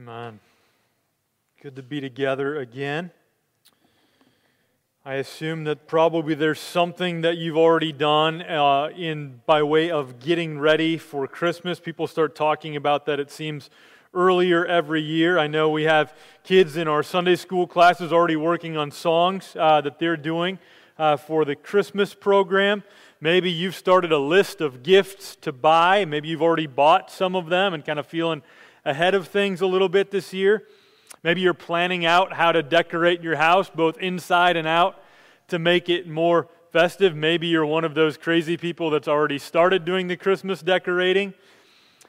Amen. Good to be together again. I assume that probably there's something that you've already done uh, in by way of getting ready for Christmas. People start talking about that. It seems earlier every year. I know we have kids in our Sunday school classes already working on songs uh, that they're doing uh, for the Christmas program. Maybe you've started a list of gifts to buy. Maybe you've already bought some of them and kind of feeling ahead of things a little bit this year. Maybe you're planning out how to decorate your house, both inside and out, to make it more festive. Maybe you're one of those crazy people that's already started doing the Christmas decorating.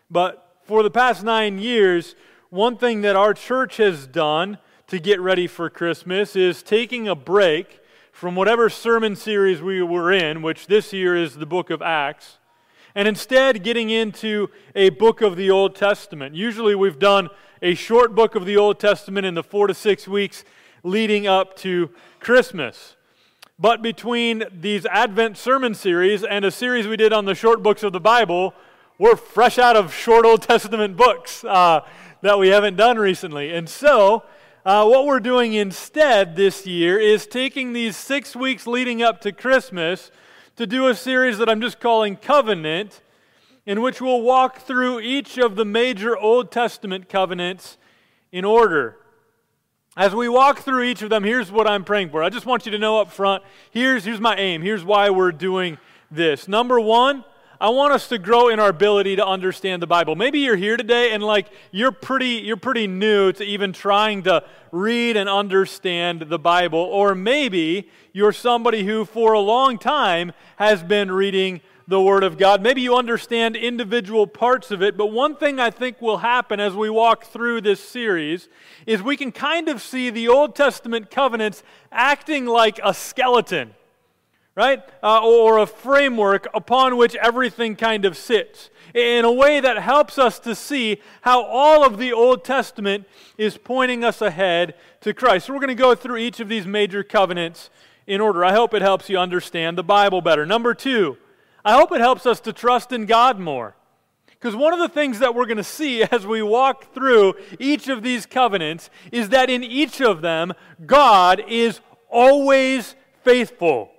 But for the past nine years, one thing that our church has done to get ready for Christmas is taking a break from whatever sermon series we were in, which this year is the book of Acts, and instead getting into a book of the Old Testament. Usually we've done a short book of the Old Testament in the four to six weeks leading up to Christmas. But between these Advent sermon series and a series we did on the short books of the Bible, we're fresh out of short Old Testament books uh, that we haven't done recently. And so, uh, what we're doing instead this year is taking these six weeks leading up to Christmas to do a series that I'm just calling Covenant, in which we'll walk through each of the major Old Testament covenants in order. As we walk through each of them, here's what I'm praying for. I just want you to know up front here's, here's my aim. Here's why we're doing this. Number one, I want us to grow in our ability to understand the Bible. Maybe you're here today and like you're pretty you're pretty new to even trying to read and understand the Bible or maybe you're somebody who for a long time has been reading the Word of God. Maybe you understand individual parts of it, but one thing I think will happen as we walk through this series is we can kind of see the Old Testament covenants acting like a skeleton right? Uh, or a framework upon which everything kind of sits in a way that helps us to see how all of the Old Testament is pointing us ahead to Christ. So we're going to go through each of these major covenants in order. I hope it helps you understand the Bible better. Number two, I hope it helps us to trust in God more. Because one of the things that we're going to see as we walk through each of these covenants is that in each of them, God is always faithful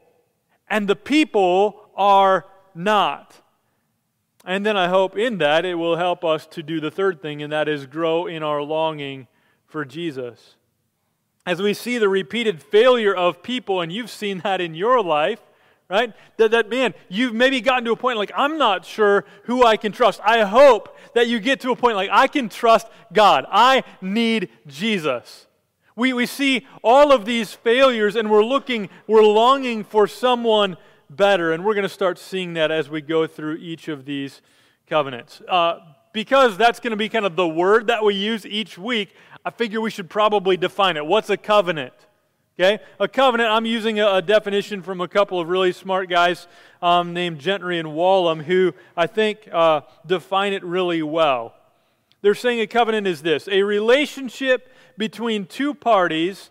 and the people are not. And then I hope in that it will help us to do the third thing, and that is grow in our longing for Jesus. As we see the repeated failure of people, and you've seen that in your life, right? That, that man, you've maybe gotten to a point like, I'm not sure who I can trust. I hope that you get to a point like, I can trust God. I need Jesus. We, we see all of these failures and we're looking, we're longing for someone better. And we're going to start seeing that as we go through each of these covenants. Uh, because that's going to be kind of the word that we use each week, I figure we should probably define it. What's a covenant? Okay? A covenant, I'm using a, a definition from a couple of really smart guys um, named Gentry and Wellum who I think uh, define it really well. They're saying a covenant is this a relationship between two parties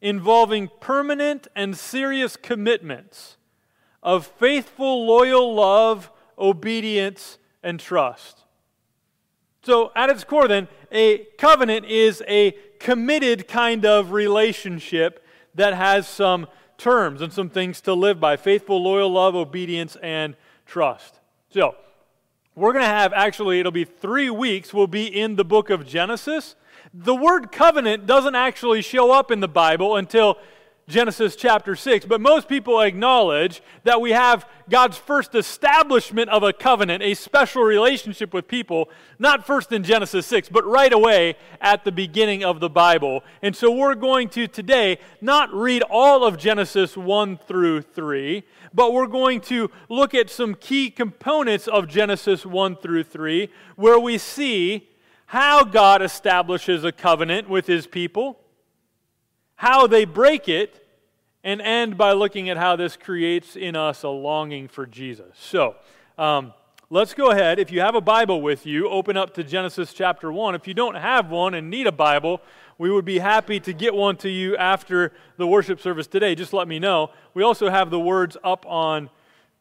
involving permanent and serious commitments of faithful, loyal love, obedience, and trust. So, at its core, then, a covenant is a committed kind of relationship that has some terms and some things to live by faithful, loyal love, obedience, and trust. So, we're going to have actually, it'll be three weeks, we'll be in the book of Genesis. The word covenant doesn't actually show up in the Bible until Genesis chapter 6, but most people acknowledge that we have God's first establishment of a covenant, a special relationship with people, not first in Genesis 6, but right away at the beginning of the Bible. And so we're going to today not read all of Genesis 1 through 3, but we're going to look at some key components of Genesis 1 through 3 where we see how God establishes a covenant with his people, how they break it, and end by looking at how this creates in us a longing for Jesus. So, um, let's go ahead. If you have a Bible with you, open up to Genesis chapter 1. If you don't have one and need a Bible, we would be happy to get one to you after the worship service today. Just let me know. We also have the words up on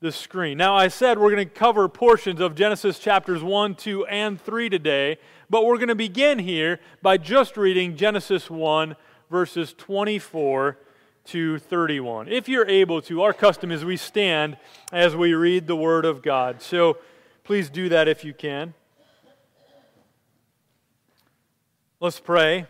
the screen. Now, I said we're going to cover portions of Genesis chapters 1, 2, and 3 today, but we're going to begin here by just reading Genesis 1, verses 24 to 31. If you're able to, our custom is we stand as we read the Word of God. So please do that if you can. Let's pray.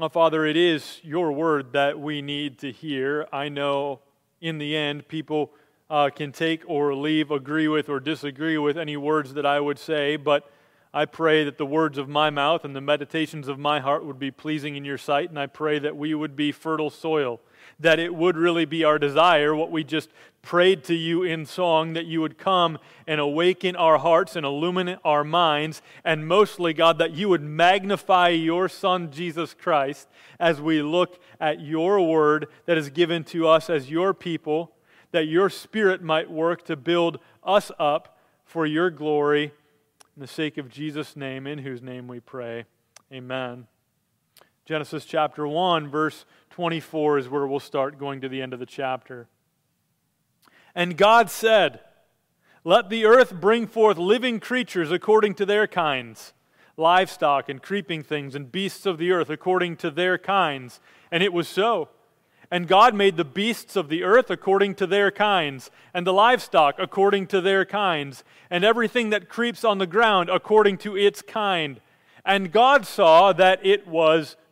Oh, Father, it is your word that we need to hear. I know in the end people uh, can take or leave, agree with or disagree with any words that I would say, but I pray that the words of my mouth and the meditations of my heart would be pleasing in your sight, and I pray that we would be fertile soil that it would really be our desire, what we just prayed to you in song, that you would come and awaken our hearts and illuminate our minds, and mostly, God, that you would magnify your Son, Jesus Christ, as we look at your word that is given to us as your people, that your Spirit might work to build us up for your glory. In the sake of Jesus' name, in whose name we pray. Amen. Genesis chapter 1, verse 24 is where we'll start going to the end of the chapter. And God said, Let the earth bring forth living creatures according to their kinds, livestock and creeping things and beasts of the earth according to their kinds. And it was so. And God made the beasts of the earth according to their kinds, and the livestock according to their kinds, and everything that creeps on the ground according to its kind. And God saw that it was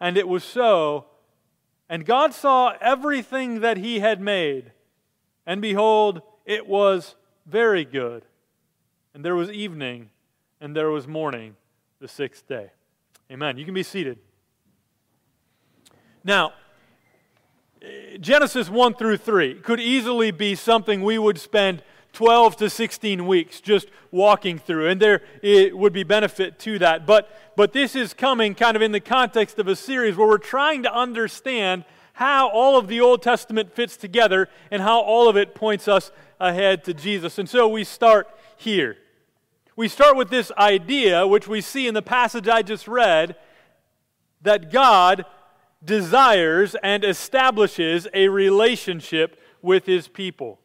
And it was so. And God saw everything that he had made, and behold, it was very good. And there was evening, and there was morning, the sixth day. Amen. You can be seated. Now, Genesis 1 through 3 could easily be something we would spend 12 to 16 weeks just walking through, and there it would be benefit to that. But, but this is coming kind of in the context of a series where we're trying to understand how all of the Old Testament fits together and how all of it points us ahead to Jesus. And so we start here. We start with this idea, which we see in the passage I just read, that God desires and establishes a relationship with his people.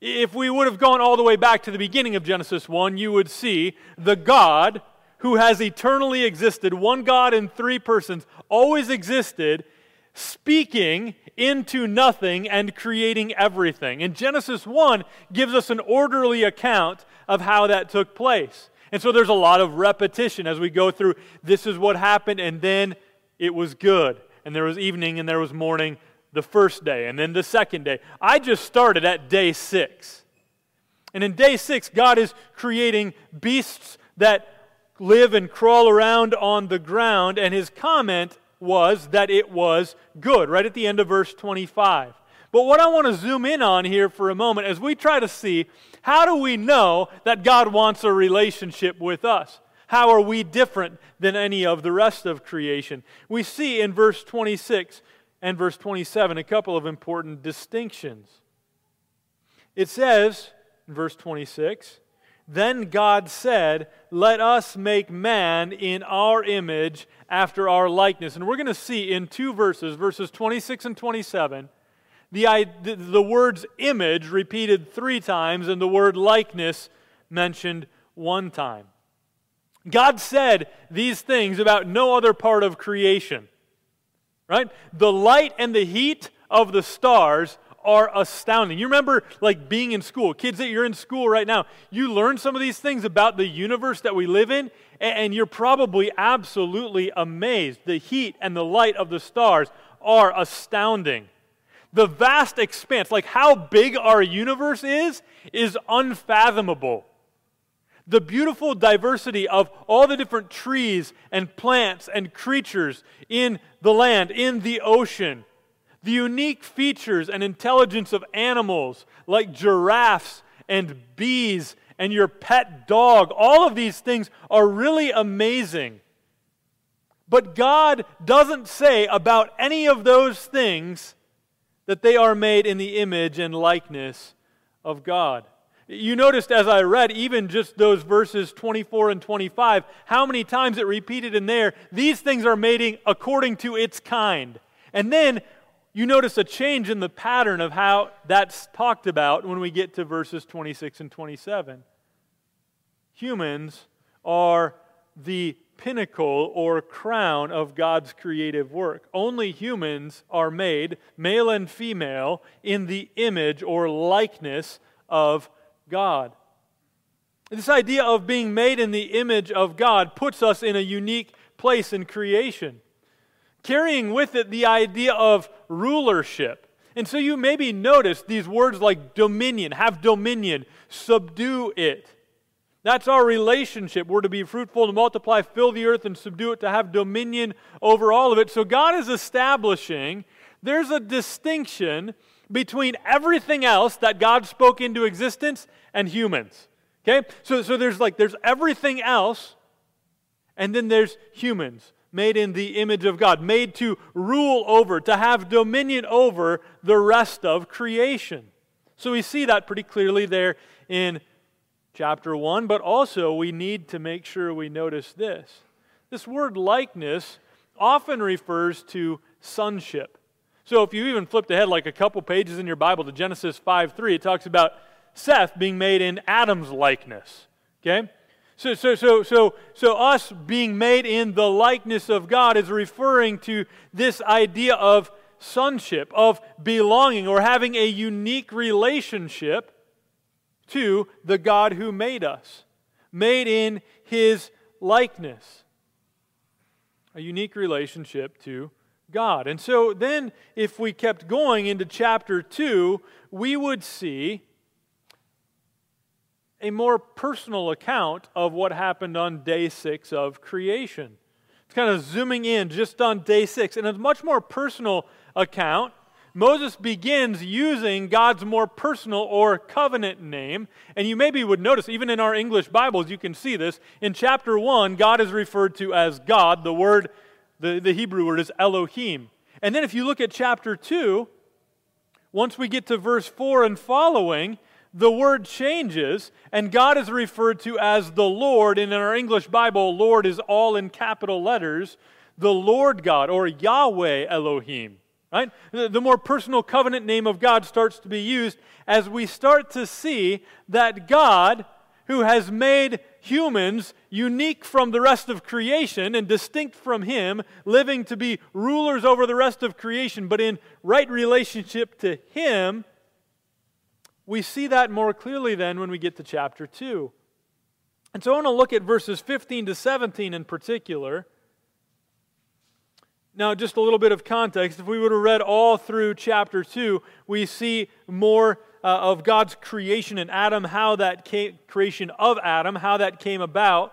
If we would have gone all the way back to the beginning of Genesis 1, you would see the God who has eternally existed, one God in three persons, always existed, speaking into nothing and creating everything. And Genesis 1 gives us an orderly account of how that took place. And so there's a lot of repetition as we go through this is what happened, and then it was good. And there was evening, and there was morning, the first day, and then the second day. I just started at day six. And in day six, God is creating beasts that live and crawl around on the ground, and his comment was that it was good, right at the end of verse 25. But what I want to zoom in on here for a moment as we try to see how do we know that God wants a relationship with us? How are we different than any of the rest of creation? We see in verse 26 and verse 27 a couple of important distinctions. It says in verse 26, Then God said, Let us make man in our image after our likeness. And we're going to see in two verses, verses 26 and 27, the, the words image repeated three times and the word likeness mentioned one time. God said these things about no other part of creation right? The light and the heat of the stars are astounding. You remember like being in school, kids that you're in school right now, you learn some of these things about the universe that we live in, and you're probably absolutely amazed. The heat and the light of the stars are astounding. The vast expanse, like how big our universe is, is unfathomable. The beautiful diversity of all the different trees and plants and creatures in the land, in the ocean, the unique features and intelligence of animals like giraffes and bees and your pet dog, all of these things are really amazing. But God doesn't say about any of those things that they are made in the image and likeness of God. You noticed as I read, even just those verses 24 and 25, how many times it repeated in there, these things are made according to its kind. And then you notice a change in the pattern of how that's talked about when we get to verses 26 and 27. Humans are the pinnacle or crown of God's creative work. Only humans are made, male and female, in the image or likeness of God. This idea of being made in the image of God puts us in a unique place in creation, carrying with it the idea of rulership. And so you maybe notice these words like dominion, have dominion, subdue it. That's our relationship. We're to be fruitful, to multiply, fill the earth, and subdue it, to have dominion over all of it. So God is establishing there's a distinction between everything else that God spoke into existence and humans. Okay? So, so there's like there's everything else, and then there's humans made in the image of God, made to rule over, to have dominion over the rest of creation. So we see that pretty clearly there in chapter 1, but also we need to make sure we notice this. This word likeness often refers to sonship. So if you even flipped ahead like a couple pages in your Bible to Genesis 5 3, it talks about Seth being made in Adam's likeness. Okay? So, so, so, so, so us being made in the likeness of God is referring to this idea of sonship, of belonging, or having a unique relationship to the God who made us, made in his likeness. A unique relationship to God. And so then, if we kept going into chapter 2, we would see a more personal account of what happened on day six of creation. It's kind of zooming in just on day six, and it's a much more personal account. Moses begins using God's more personal or covenant name. And you maybe would notice, even in our English Bibles, you can see this. In chapter 1, God is referred to as God. The word the, the Hebrew word is Elohim. And then if you look at chapter 2, once we get to verse 4 and following, the word changes, and God is referred to as the Lord. And in our English Bible, Lord is all in capital letters, the Lord God, or Yahweh Elohim. Right? The more personal covenant name of God starts to be used as we start to see that God, who has made humans unique from the rest of creation and distinct from Him, living to be rulers over the rest of creation, but in right relationship to Him, we see that more clearly then when we get to chapter 2. And so I want to look at verses 15 to 17 in particular. Now, just a little bit of context. If we would have read all through chapter 2, we see more uh, of God's creation in Adam, how that came, creation of Adam, how that came about.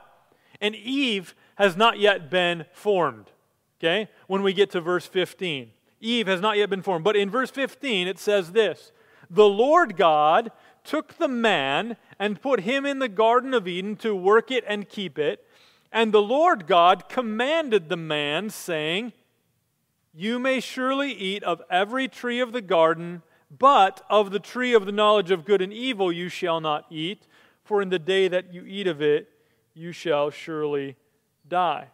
And Eve has not yet been formed. Okay? When we get to verse 15, Eve has not yet been formed. But in verse 15, it says this The Lord God took the man and put him in the Garden of Eden to work it and keep it. And the Lord God commanded the man, saying, You may surely eat of every tree of the garden but of the tree of the knowledge of good and evil you shall not eat, for in the day that you eat of it, you shall surely die.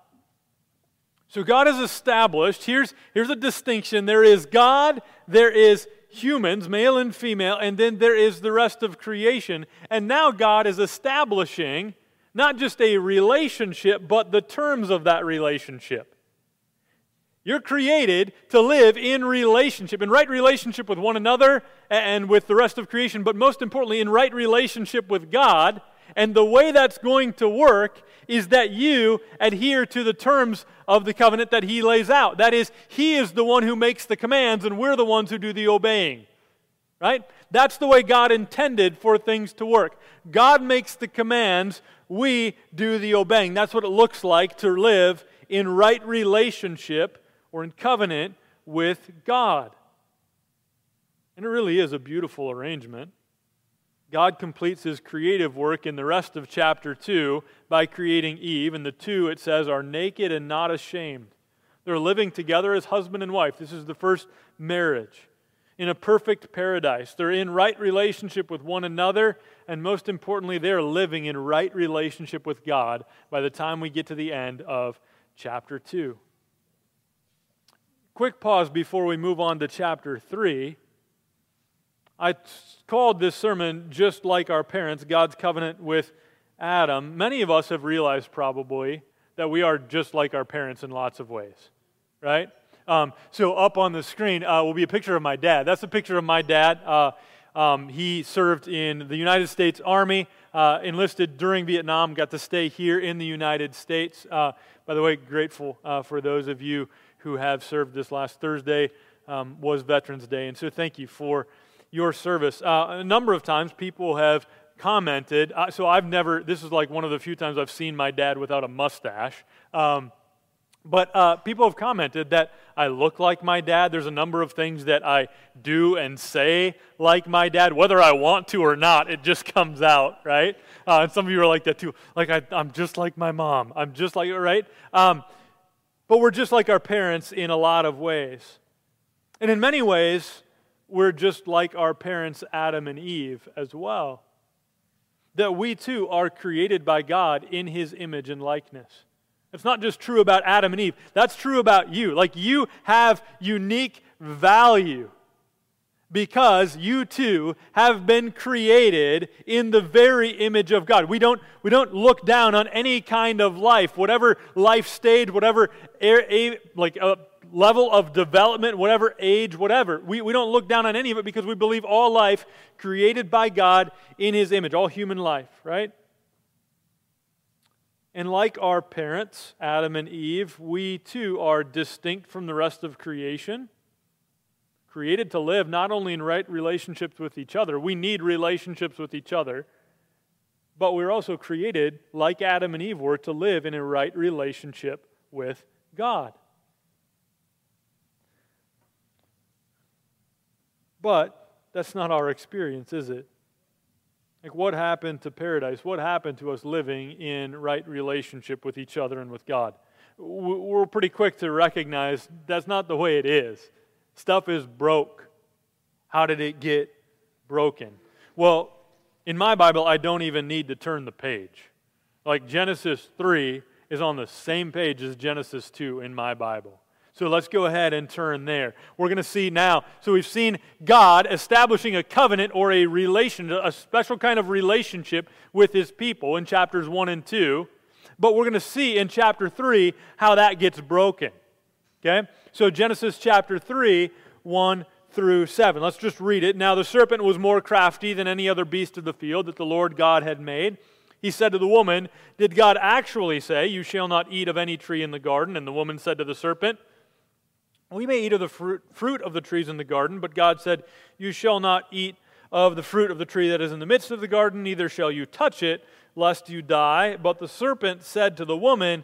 So God has established, here's, here's a distinction there is God, there is humans, male and female, and then there is the rest of creation. And now God is establishing not just a relationship, but the terms of that relationship. You're created to live in relationship, in right relationship with one another and with the rest of creation, but most importantly, in right relationship with God. And the way that's going to work is that you adhere to the terms of the covenant that He lays out. That is, He is the one who makes the commands, and we're the ones who do the obeying. Right? That's the way God intended for things to work. God makes the commands, we do the obeying. That's what it looks like to live in right relationship or in covenant with God. And it really is a beautiful arrangement. God completes his creative work in the rest of chapter 2 by creating Eve. And the two, it says, are naked and not ashamed. They're living together as husband and wife. This is the first marriage in a perfect paradise. They're in right relationship with one another, and most importantly, they're living in right relationship with God by the time we get to the end of chapter 2. Quick pause before we move on to chapter 3. I called this sermon just like our parents, God's covenant with Adam. Many of us have realized probably that we are just like our parents in lots of ways, right? Um, so up on the screen uh, will be a picture of my dad. That's a picture of my dad. Uh, um, he served in the United States Army, uh, enlisted during Vietnam, got to stay here in the United States. Uh, by the way, grateful uh, for those of you who have served this last Thursday um, was Veterans Day, and so thank you for your service. Uh, a number of times people have commented, uh, so I've never, this is like one of the few times I've seen my dad without a mustache. Um, but uh, people have commented that I look like my dad. There's a number of things that I do and say like my dad, whether I want to or not, it just comes out, right? Uh, and some of you are like that too. Like, I, am just like my mom. I'm just like, right? Um, but we're just like our parents in a lot of ways. And in many ways, we're just like our parents, Adam and Eve, as well. That we too are created by God in his image and likeness. It's not just true about Adam and Eve, that's true about you. Like you have unique value because you too have been created in the very image of God. We don't, we don't look down on any kind of life, whatever life stage, whatever like uh, level of development, whatever age, whatever. We, we don't look down on any of it because we believe all life created by God in His image, all human life, right? And like our parents, Adam and Eve, we too are distinct from the rest of creation, created to live not only in right relationships with each other, we need relationships with each other, but we're also created, like Adam and Eve were, to live in a right relationship with God. But that's not our experience, is it? Like, what happened to paradise? What happened to us living in right relationship with each other and with God? We're pretty quick to recognize that's not the way it is. Stuff is broke. How did it get broken? Well, in my Bible, I don't even need to turn the page. Like Genesis 3 is on the same page as Genesis 2 in my Bible. So let's go ahead and turn there. We're going to see now. So we've seen God establishing a covenant or a relation, a special kind of relationship with his people in chapters 1 and 2. But we're going to see in chapter 3 how that gets broken. Okay? So Genesis chapter 3, 1 through 7. Let's just read it. Now the serpent was more crafty than any other beast of the field that the Lord God had made. He said to the woman, Did God actually say, You shall not eat of any tree in the garden? And the woman said to the serpent, we may eat of the fruit, fruit of the trees in the garden, but God said, You shall not eat of the fruit of the tree that is in the midst of the garden, neither shall you touch it, lest you die. But the serpent said to the woman,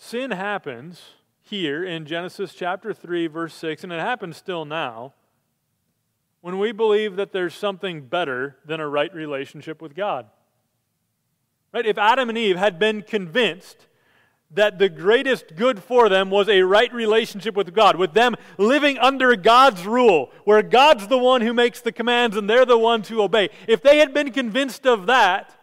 Sin happens here in Genesis chapter 3, verse 6, and it happens still now when we believe that there's something better than a right relationship with God. Right? If Adam and Eve had been convinced that the greatest good for them was a right relationship with God, with them living under God's rule, where God's the one who makes the commands and they're the ones who obey. If they had been convinced of that,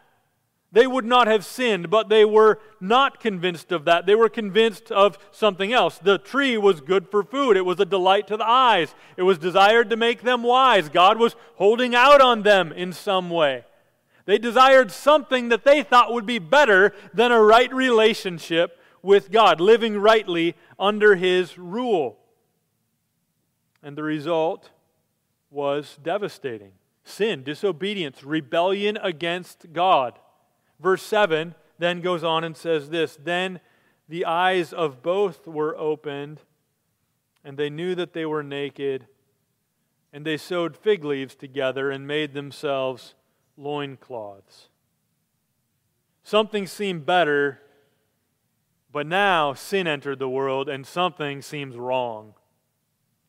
they would not have sinned, but they were not convinced of that. They were convinced of something else. The tree was good for food, it was a delight to the eyes, it was desired to make them wise. God was holding out on them in some way. They desired something that they thought would be better than a right relationship with God, living rightly under His rule. And the result was devastating sin, disobedience, rebellion against God. Verse 7 then goes on and says this Then the eyes of both were opened, and they knew that they were naked, and they sewed fig leaves together and made themselves loincloths. Something seemed better, but now sin entered the world and something seems wrong.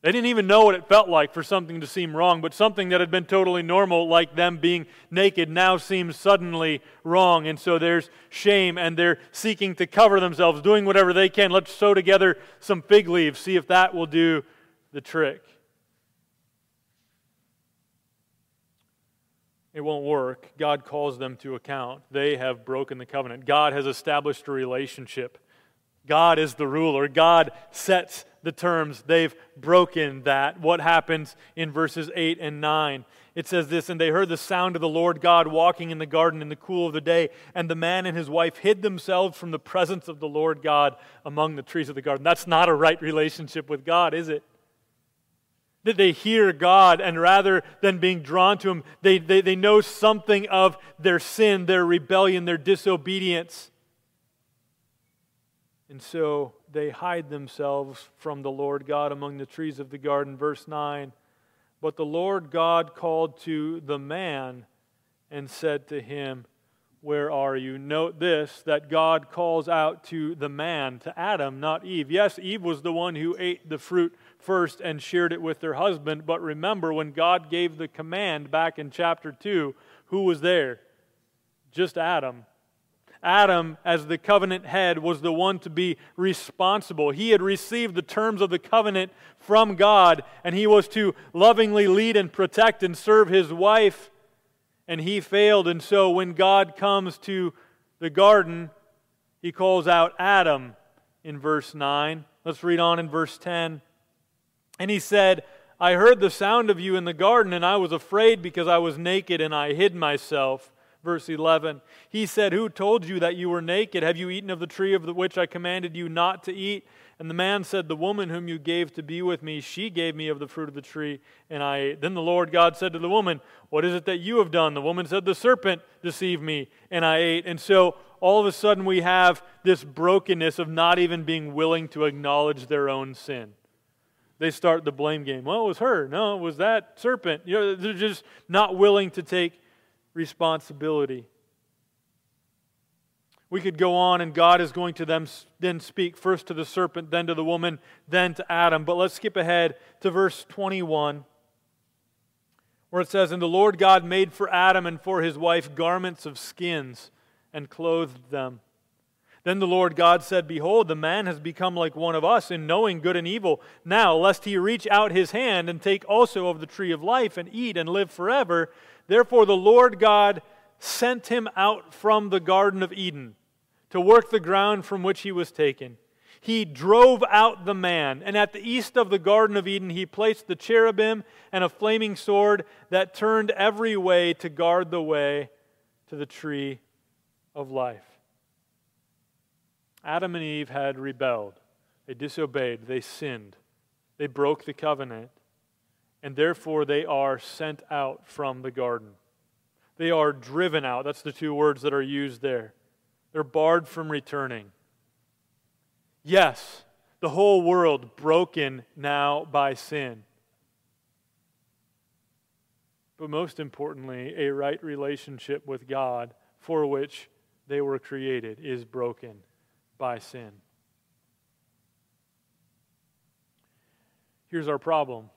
They didn't even know what it felt like for something to seem wrong, but something that had been totally normal, like them being naked, now seems suddenly wrong. And so there's shame, and they're seeking to cover themselves, doing whatever they can. Let's sew together some fig leaves, see if that will do the trick. it won't work. God calls them to account. They have broken the covenant. God has established a relationship. God is the ruler. God sets the terms. They've broken that. What happens in verses 8 and 9? It says this And they heard the sound of the Lord God walking in the garden in the cool of the day, and the man and his wife hid themselves from the presence of the Lord God among the trees of the garden. That's not a right relationship with God, is it? that they hear God, and rather than being drawn to Him, they, they, they know something of their sin, their rebellion, their disobedience. And so they hide themselves from the Lord God among the trees of the garden. Verse 9 But the Lord God called to the man and said to him, Where are you? Note this that God calls out to the man, to Adam, not Eve. Yes, Eve was the one who ate the fruit first and shared it with her husband. But remember, when God gave the command back in chapter 2, who was there? Just Adam. Adam, as the covenant head, was the one to be responsible. He had received the terms of the covenant from God, and he was to lovingly lead and protect and serve his wife, and he failed. And so when God comes to the garden, he calls out Adam in verse 9. Let's read on in verse 10. And he said, I heard the sound of you in the garden, and I was afraid because I was naked and I hid myself. Verse 11. He said, Who told you that you were naked? Have you eaten of the tree of which I commanded you not to eat? And the man said, The woman whom you gave to be with me, she gave me of the fruit of the tree, and I ate. Then the Lord God said to the woman, What is it that you have done? The woman said, The serpent deceived me, and I ate. And so all of a sudden we have this brokenness of not even being willing to acknowledge their own sin they start the blame game. Well, it was her. No, it was that serpent. You know, they're just not willing to take responsibility. We could go on, and God is going to them then speak first to the serpent, then to the woman, then to Adam. But let's skip ahead to verse 21, where it says, And the Lord God made for Adam and for his wife garments of skins and clothed them. Then the Lord God said, Behold, the man has become like one of us in knowing good and evil. Now, lest he reach out his hand and take also of the tree of life and eat and live forever. Therefore, the Lord God sent him out from the Garden of Eden to work the ground from which he was taken. He drove out the man, and at the east of the Garden of Eden, he placed the cherubim and a flaming sword that turned every way to guard the way to the tree of life. Adam and Eve had rebelled, they disobeyed, they sinned, they broke the covenant, and therefore they are sent out from the garden. They are driven out. That's the two words that are used there. They're barred from returning. Yes, the whole world broken now by sin. But most importantly, a right relationship with God for which they were created is broken by sin. Here's our problem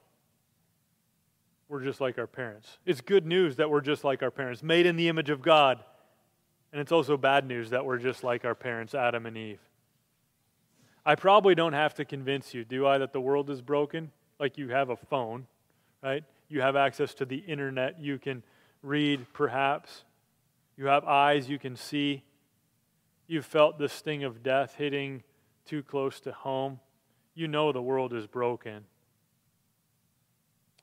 we're just like our parents. It's good news that we're just like our parents, made in the image of God. And it's also bad news that we're just like our parents, Adam and Eve. I probably don't have to convince you, do I, that the world is broken? Like you have a phone, right? You have access to the internet. You can read, perhaps. You have eyes you can see. You've felt the sting of death hitting too close to home. You know the world is broken.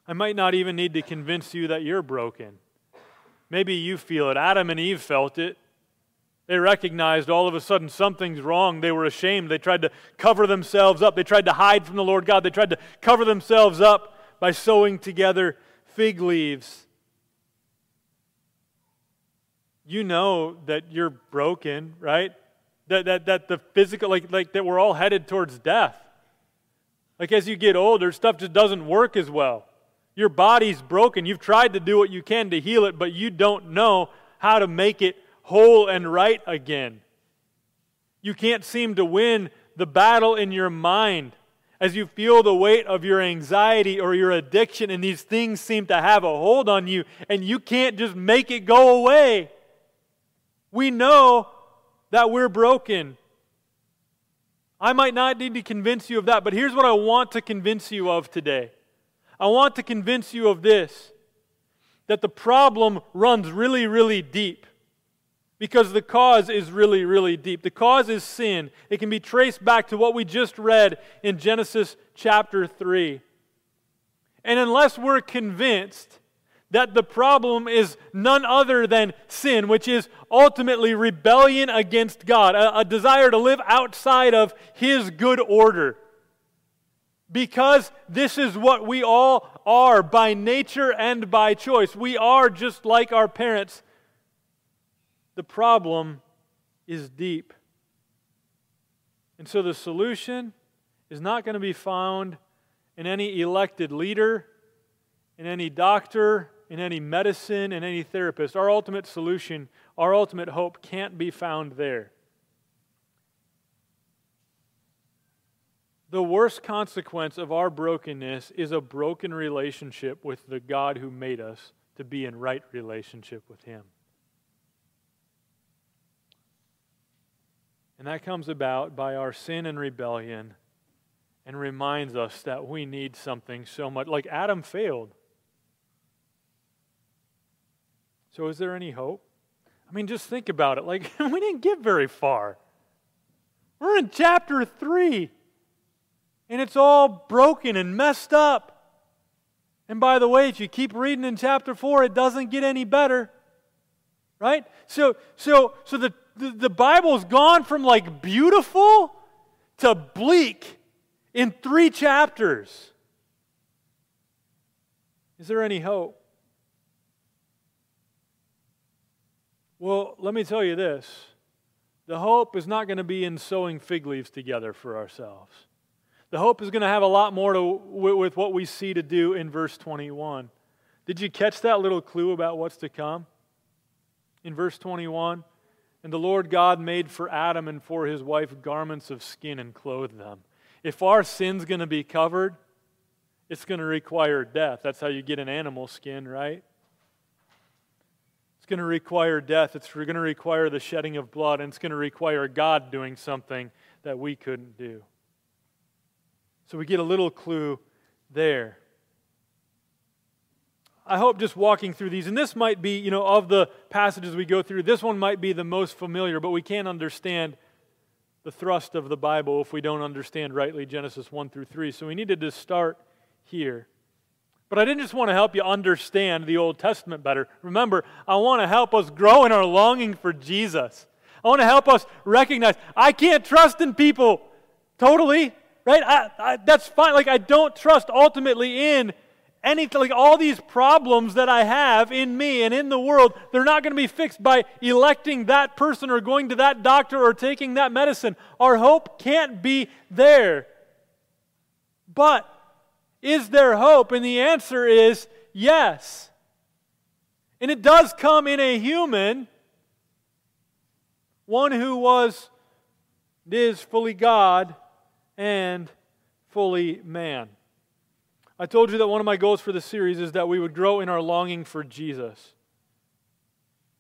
I might not even need to convince you that you're broken. Maybe you feel it. Adam and Eve felt it. They recognized all of a sudden something's wrong. They were ashamed. They tried to cover themselves up. They tried to hide from the Lord God. They tried to cover themselves up by sewing together fig leaves. You know that you're broken, right? That, that, that the physical, like, like that we're all headed towards death. Like as you get older, stuff just doesn't work as well. Your body's broken. You've tried to do what you can to heal it, but you don't know how to make it whole and right again. You can't seem to win the battle in your mind as you feel the weight of your anxiety or your addiction, and these things seem to have a hold on you, and you can't just make it go away. We know that we're broken. I might not need to convince you of that, but here's what I want to convince you of today. I want to convince you of this that the problem runs really, really deep because the cause is really, really deep. The cause is sin. It can be traced back to what we just read in Genesis chapter 3. And unless we're convinced that the problem is none other than sin, which is ultimately rebellion against God, a, a desire to live outside of His good order, because this is what we all are by nature and by choice. We are just like our parents the problem is deep. And so the solution is not going to be found in any elected leader, in any doctor, in any medicine, in any therapist. Our ultimate solution, our ultimate hope can't be found there. The worst consequence of our brokenness is a broken relationship with the God who made us to be in right relationship with Him. And that comes about by our sin and rebellion and reminds us that we need something so much. Like Adam failed. So, is there any hope? I mean, just think about it. Like, we didn't get very far. We're in chapter 3, and it's all broken and messed up. And by the way, if you keep reading in chapter 4, it doesn't get any better. Right? So, so, so the the, the Bible's gone from like beautiful to bleak in three chapters. Is there any hope? Well, let me tell you this the hope is not going to be in sewing fig leaves together for ourselves. The hope is going to have a lot more to, with what we see to do in verse 21. Did you catch that little clue about what's to come? In verse 21, and the Lord God made for Adam and for his wife garments of skin and clothed them. If our sin's going to be covered, it's going to require death. That's how you get an animal skin, right? It's going to require death. It's going to require the shedding of blood, and it's going to require God doing something that we couldn't do. So we get a little clue there. I hope just walking through these, and this might be, you know, of the passages we go through, this one might be the most familiar, but we can't understand the thrust of the Bible if we don't understand rightly Genesis 1 through 3. So we needed to start here. But I didn't just want to help you understand the Old Testament better. Remember, I want to help us grow in our longing for Jesus. I want to help us recognize I can't trust in people totally, right? I, I, that's fine. Like, I don't trust ultimately in anything, like all these problems that I have in me and in the world, they're not going to be fixed by electing that person or going to that doctor or taking that medicine. Our hope can't be there. But is there hope? And the answer is yes. And it does come in a human, one who was, is fully God and fully man. I told you that one of my goals for this series is that we would grow in our longing for Jesus.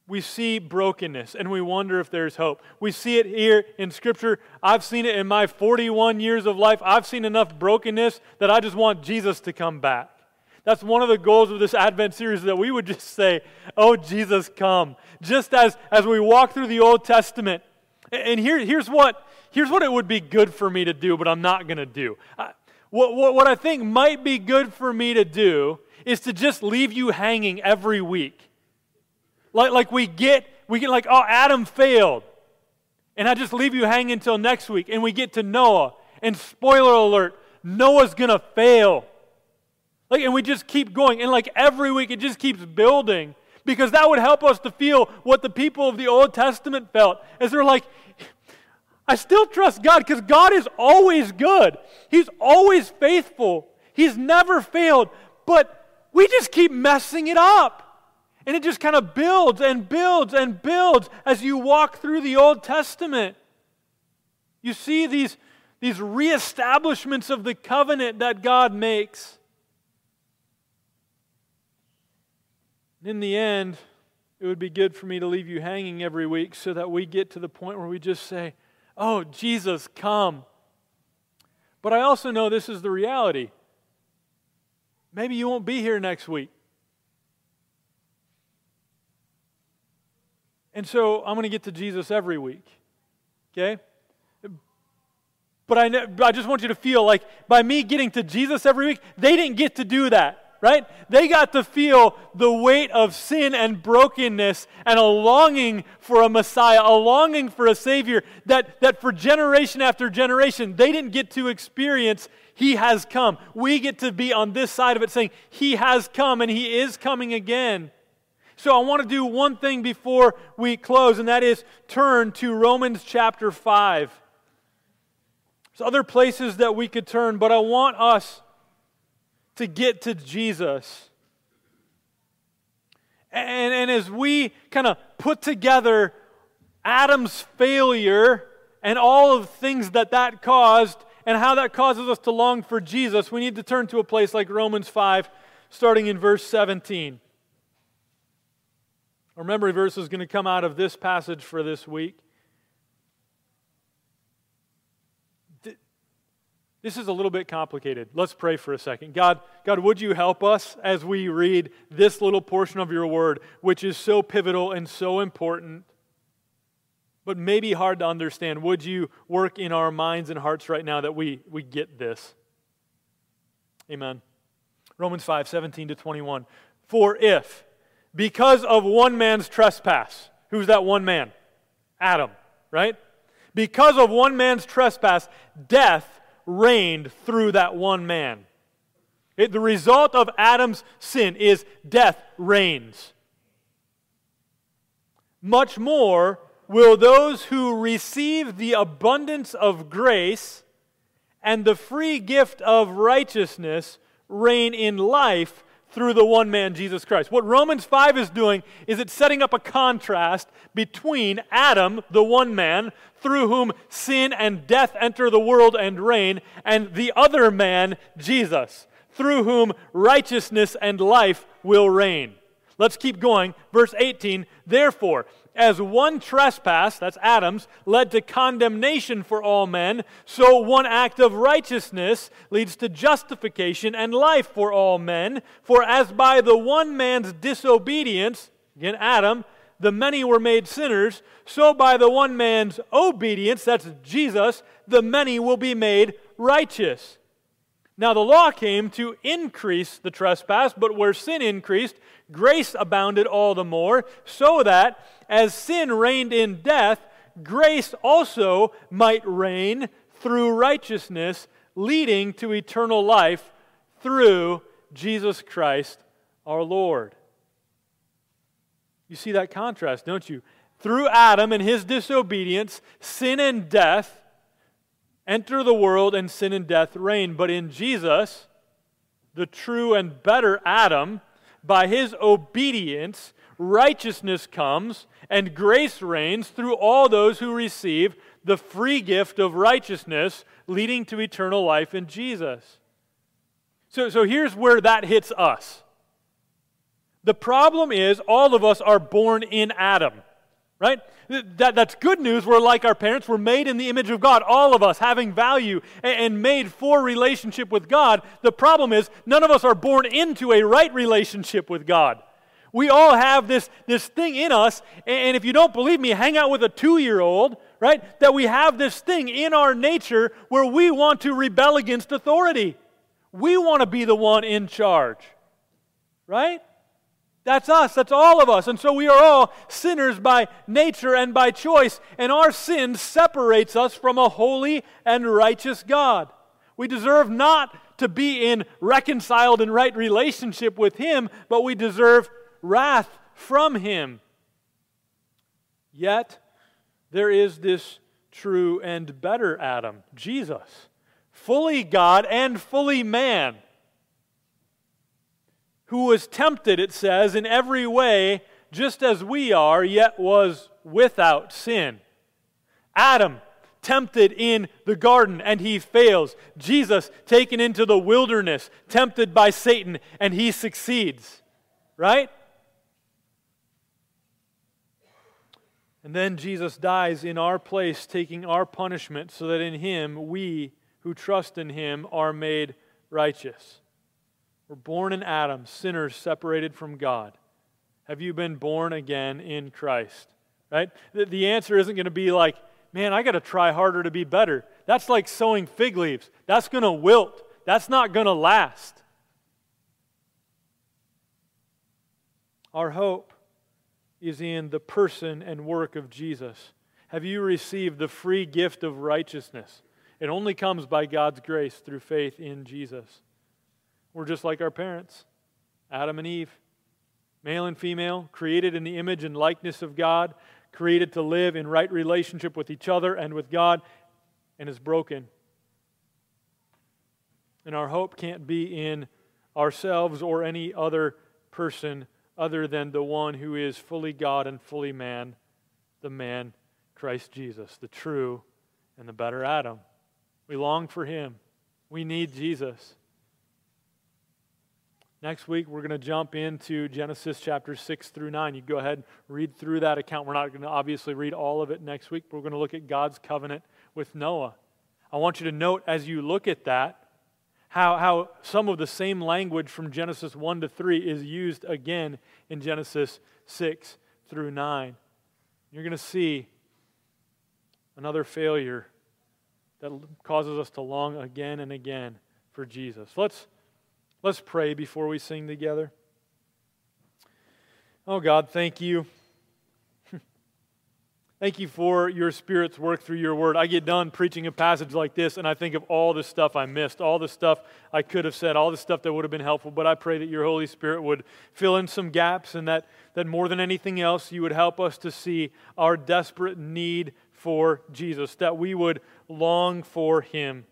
we see brokenness and we wonder if there's hope. We see it here in Scripture. I've seen it in my 41 years of life. I've seen enough brokenness that I just want Jesus to come back. That's one of the goals of this Advent series that we would just say, Oh, Jesus, come. Just as, as we walk through the Old Testament. And here, here's, what, here's what it would be good for me to do, but I'm not going to do. What, what, what I think might be good for me to do is to just leave you hanging every week like, like we get, we get like, oh, Adam failed. And I just leave you hanging until next week. And we get to Noah. And spoiler alert, Noah's going to fail. Like, and we just keep going. And like every week, it just keeps building because that would help us to feel what the people of the Old Testament felt. As they're like, I still trust God because God is always good, He's always faithful, He's never failed. But we just keep messing it up. And it just kind of builds and builds and builds as you walk through the Old Testament. You see these, these reestablishments of the covenant that God makes. In the end, it would be good for me to leave you hanging every week so that we get to the point where we just say, Oh, Jesus, come. But I also know this is the reality. Maybe you won't be here next week. And so I'm going to get to Jesus every week. Okay? But I, I just want you to feel like by me getting to Jesus every week, they didn't get to do that, right? They got to feel the weight of sin and brokenness and a longing for a Messiah, a longing for a Savior that, that for generation after generation, they didn't get to experience. He has come. We get to be on this side of it saying, He has come and He is coming again. So I want to do one thing before we close, and that is turn to Romans chapter 5. There's other places that we could turn, but I want us to get to Jesus. And, and as we kind of put together Adam's failure and all of the things that that caused and how that causes us to long for Jesus, we need to turn to a place like Romans 5, starting in verse 17. Our memory verse is going to come out of this passage for this week. This is a little bit complicated. Let's pray for a second. God, God, would you help us as we read this little portion of your word, which is so pivotal and so important, but maybe hard to understand? Would you work in our minds and hearts right now that we, we get this? Amen. Romans 5 17 to 21. For if, because of one man's trespass. Who's that one man? Adam, right? Because of one man's trespass, death reigned through that one man. It, the result of Adam's sin is death reigns. Much more will those who receive the abundance of grace and the free gift of righteousness reign in life through the one man, Jesus Christ. What Romans 5 is doing is it's setting up a contrast between Adam, the one man, through whom sin and death enter the world and reign, and the other man, Jesus, through whom righteousness and life will reign. Let's keep going. Verse 18, therefore, as one trespass, that's Adam's, led to condemnation for all men, so one act of righteousness leads to justification and life for all men. For as by the one man's disobedience, again, Adam, the many were made sinners, so by the one man's obedience, that's Jesus, the many will be made righteous. Now the law came to increase the trespass, but where sin increased, grace abounded all the more, so that as sin reigned in death, grace also might reign through righteousness, leading to eternal life through Jesus Christ our Lord. You see that contrast, don't you? Through Adam and his disobedience, sin and death enter the world and sin and death reign. But in Jesus, the true and better Adam, by his obedience, righteousness comes and grace reigns through all those who receive the free gift of righteousness, leading to eternal life in Jesus. So, so here's where that hits us. The problem is, all of us are born in Adam, right? That, that's good news. We're like our parents. We're made in the image of God, all of us having value and, made for relationship with God. The problem is, none of us are born into a right relationship with God. We all have this, this thing in us, and if you don't believe me, hang out with a two year old, right? That we have this thing in our nature where we want to rebel against authority. We want to be the one in charge, right? That's us. That's all of us. And so we are all sinners by nature and by choice. And our sin separates us from a holy and righteous God. We deserve not to be in reconciled and right relationship with Him, but we deserve wrath from Him. Yet, there is this true and better Adam, Jesus, fully God and fully man who was tempted, it says, in every way, just as we are, yet was without sin. Adam, tempted in the garden, and he fails. Jesus, taken into the wilderness, tempted by Satan, and he succeeds. Right? And then Jesus dies in our place, taking our punishment, so that in him we who trust in him are made righteous. We're born in Adam, sinners separated from God. Have you been born again in Christ? Right? The, the answer isn't going to be like, man, I got to try harder to be better. That's like sewing fig leaves. That's going to wilt. That's not going to last. Our hope is in the person and work of Jesus. Have you received the free gift of righteousness? It only comes by God's grace through faith in Jesus. We're just like our parents, Adam and Eve, male and female, created in the image and likeness of God, created to live in right relationship with each other and with God, and is broken. And our hope can't be in ourselves or any other person other than the one who is fully God and fully man, the man Christ Jesus, the true and the better Adam. We long for him. We need Jesus. Next week, we're going to jump into Genesis chapter 6 through 9. You go ahead and read through that account. We're not going to obviously read all of it next week, but we're going to look at God's covenant with Noah. I want you to note as you look at that how, how some of the same language from Genesis 1 to 3 is used again in Genesis 6 through 9. You're going to see another failure that causes us to long again and again for Jesus. Let's Let's pray before we sing together. Oh God, thank you. thank you for your Spirit's work through your word. I get done preaching a passage like this, and I think of all the stuff I missed, all the stuff I could have said, all the stuff that would have been helpful. But I pray that your Holy Spirit would fill in some gaps, and that, that more than anything else, you would help us to see our desperate need for Jesus, that we would long for Him.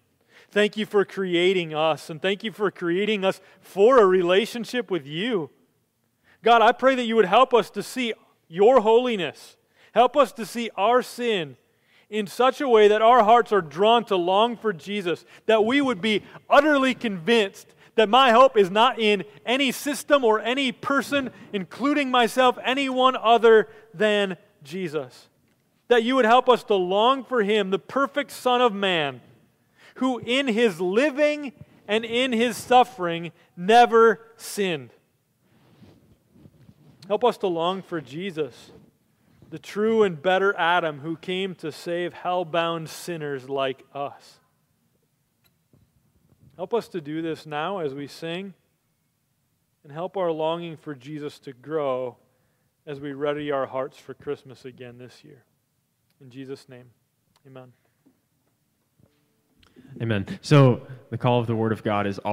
Thank you for creating us, and thank you for creating us for a relationship with you. God, I pray that you would help us to see your holiness. Help us to see our sin in such a way that our hearts are drawn to long for Jesus, that we would be utterly convinced that my hope is not in any system or any person, including myself, anyone other than Jesus. That you would help us to long for him, the perfect Son of Man who in his living and in his suffering never sinned. Help us to long for Jesus, the true and better Adam who came to save hell-bound sinners like us. Help us to do this now as we sing, and help our longing for Jesus to grow as we ready our hearts for Christmas again this year. In Jesus' name, amen. Amen. So the call of the Word of God is all.